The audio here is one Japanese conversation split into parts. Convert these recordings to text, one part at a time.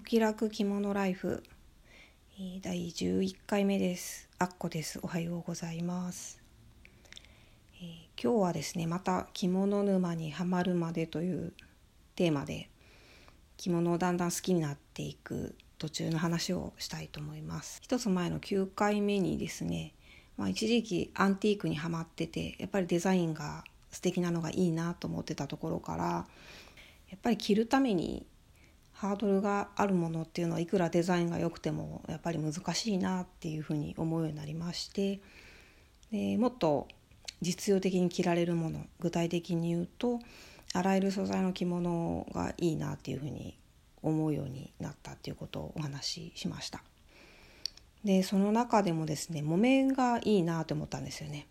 お気楽着物ライフ。第11回目です。あっこです。おはようございます、えー、今日はですねまた着物沼にはまるまでというテーマで着物をだんだん好きになっていく途中の話をしたいと思います。一つ前の9回目にですねまあ、一時期アンティークにはまっててやっぱりデザインが素敵なのがいいなと思ってたところからやっぱり着るためにハードルがあるものっていうのはいくらデザインが良くてもやっぱり難しいなっていうふうに思うようになりましてでもっと実用的に着られるもの具体的に言うとあらゆる素材の着物がいいなっていうふうに思うようになったっていうことをお話ししました。でその中でもですね木綿がいいなと思ったんですよね。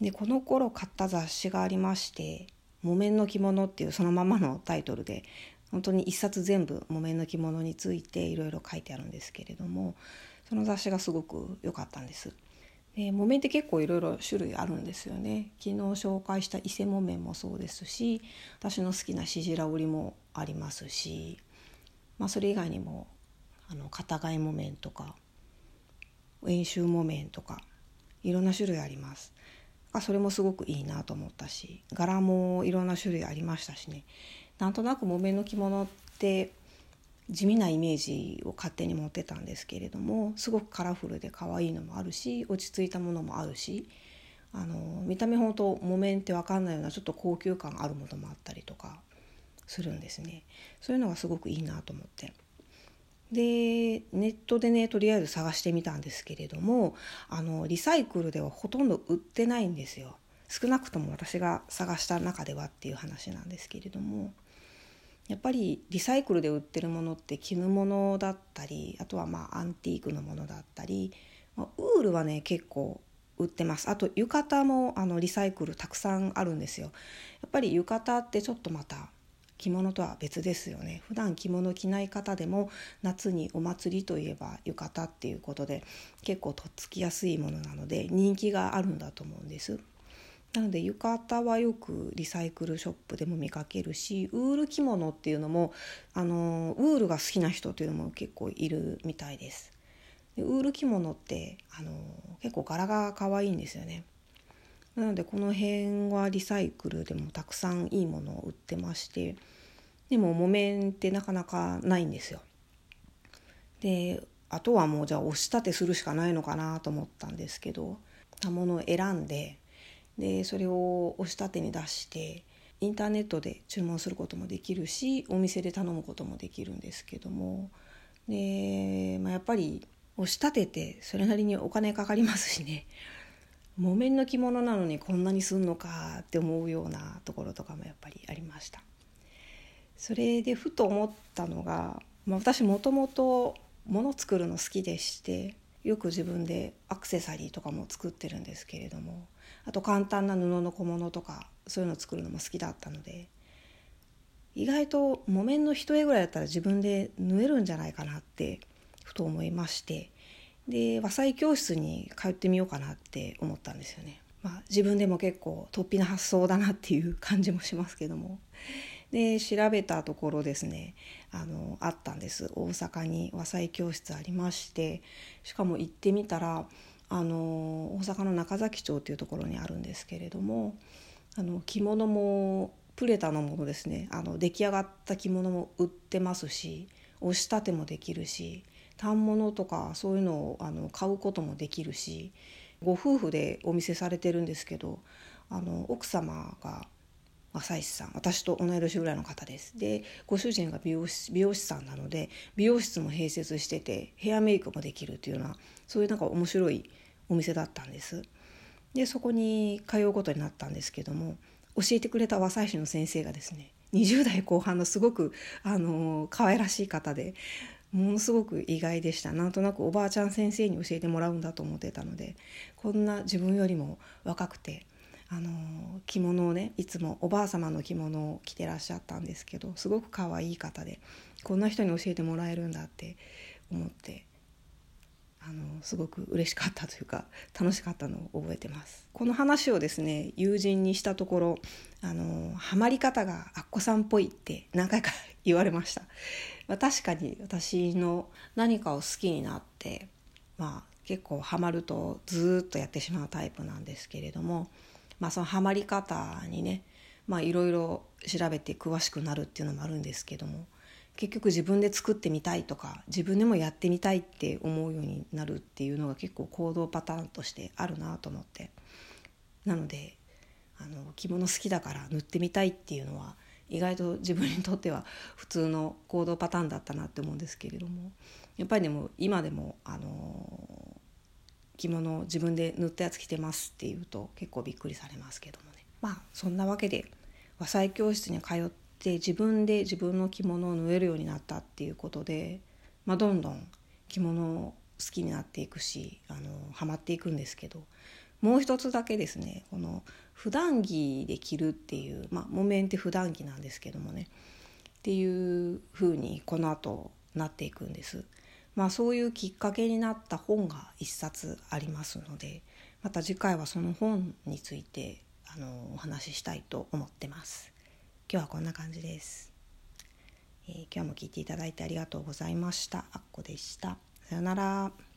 でこの頃買った雑誌がありまして「木綿の着物」っていうそのままのタイトルで本当に一冊全部木綿の着物についていろいろ書いてあるんですけれどもその雑誌がすごく良かったんです。で木綿って結構いろいろ種類あるんですよね。昨日紹介した伊勢木綿もそうですし私の好きなしじら織もありますし、まあ、それ以外にもあの片貝木綿とか円周木綿とかいろんな種類あります。それもすごくいいなと思ったし柄もいろんな種類ありましたしね。なんとなく木綿の着物って地味なイメージを勝手に持ってたんですけれどもすごくカラフルで可愛いのもあるし落ち着いたものもあるしあの見た目ほんと木綿って分かんないようなちょっと高級感あるものもあったりとかするんですね。そういうのがすごくいいなと思って。でネットでねとりあえず探してみたんですけれどもあのリサイクルではほとんど売ってないんですよ。少なくとも私が探した中ではっていう話なんですけれども。やっぱりリサイクルで売ってるものって絹物だったりあとはまあアンティークのものだったり、まあ、ウールはね結構売ってます。あと浴衣もあのリサイクルたくさんあるんですよ。やっぱり浴衣ってちょっとまた着物とは別ですよね。普段着物着ない方でも夏にお祭りといえば浴衣っていうことで結構とっつきやすいものなので人気があるんだと思うんです。なので浴衣はよくリサイクルショップでも見かけるしウール着物っていうのもあのウールが好きな人っていうのも結構いるみたいです。でウール着物ってあの結構柄が可愛いんですよね。なのでこの辺はリサイクルでもたくさんいいものを売ってましてでも木綿ってなかなかないんですよ。であとはもうじゃあ押し立てするしかないのかなと思ったんですけどものを選んででそれを押し立てに出してインターネットで注文することもできるしお店で頼むこともできるんですけどもで、まあ、やっぱり押し立ててそれなりにお金かかりますしね木綿の着物なのにこんなにすんのかって思うようなところとかもやっぱりありました。それでふと思ったのが、まあ、私もともと物作るの好きでしてよく自分でアクセサリーとかも作ってるんですけれどもあと簡単な布の小物とかそういうの作るのも好きだったので意外と木綿の一重ぐらいだったら自分で縫えるんじゃないかなってふと思いましてで和裁教室に通ってみようかなって思ったんですよね。まあ、自分でも結構突飛な発想だなっていう感じもしますけどもで調べたところですねあのあったんです。大阪に和裁教室ありましてしかも行ってみたらあの大阪の中崎町っていうところにあるんですけれどもあの着物もプレタのものですねあの出来上がった着物も売ってますし押し立てもできるし反物とかそういうのをあの買うこともできるしご夫婦でお店されてるんですけどあの奥様が正石さん私と同い年ぐらいの方です。でご主人が美容師美容師さんなので美容室も併設しててヘアメイクもできるっていうようなそういうなんか面白いお店だったんです。でそこに通うことになったんですけども教えてくれた和裁師の先生がですね20代後半のすごくあの可愛らしい方でものすごく意外でした。なんとなくおばあちゃん先生に教えてもらうんだと思ってたのでこんな自分よりも若くてあの着物をねいつもおばあ様の着物を着てらっしゃったんですけどすごく可愛い方でこんな人に教えてもらえるんだって思ってあのすごく嬉しかったというか楽しかったのを覚えてます。この話をですね友人にしたところあのハマり方がアッコさんっぽいって何回か言われました、まあ、確かに私の何かを好きになってまあ結構ハマるとずっとやってしまうタイプなんですけれどもまあそのハマり方にねいろいろ調べて詳しくなるっていうのもあるんですけども結局自分で作ってみたいとか自分でもやってみたいって思うようになるっていうのが結構行動パターンとしてあるなと思ってなのであの着物好きだから塗ってみたいっていうのは意外と自分にとっては普通の行動パターンだったなって思うんですけれどもやっぱりでも今でもあの着物を自分で塗ったやつ着てますっていうと結構びっくりされますけどもねまあそんなわけで和裁教室に通って自分で自分の着物を縫えるようになったっていうことで、まあ、どんどん着物を好きになっていくしあのハマっていくんですけどもう一つだけですねこの普段着で着るっていうまあ木綿って普段着なんですけどもねっていう風にこの後なっていくんです。まあそういうきっかけになった本が一冊ありますのでまた次回はその本についてあのお話ししたいと思ってます。今日はこんな感じです、えー、今日も聞いていただいてありがとうございました。あっこでした。さよなら。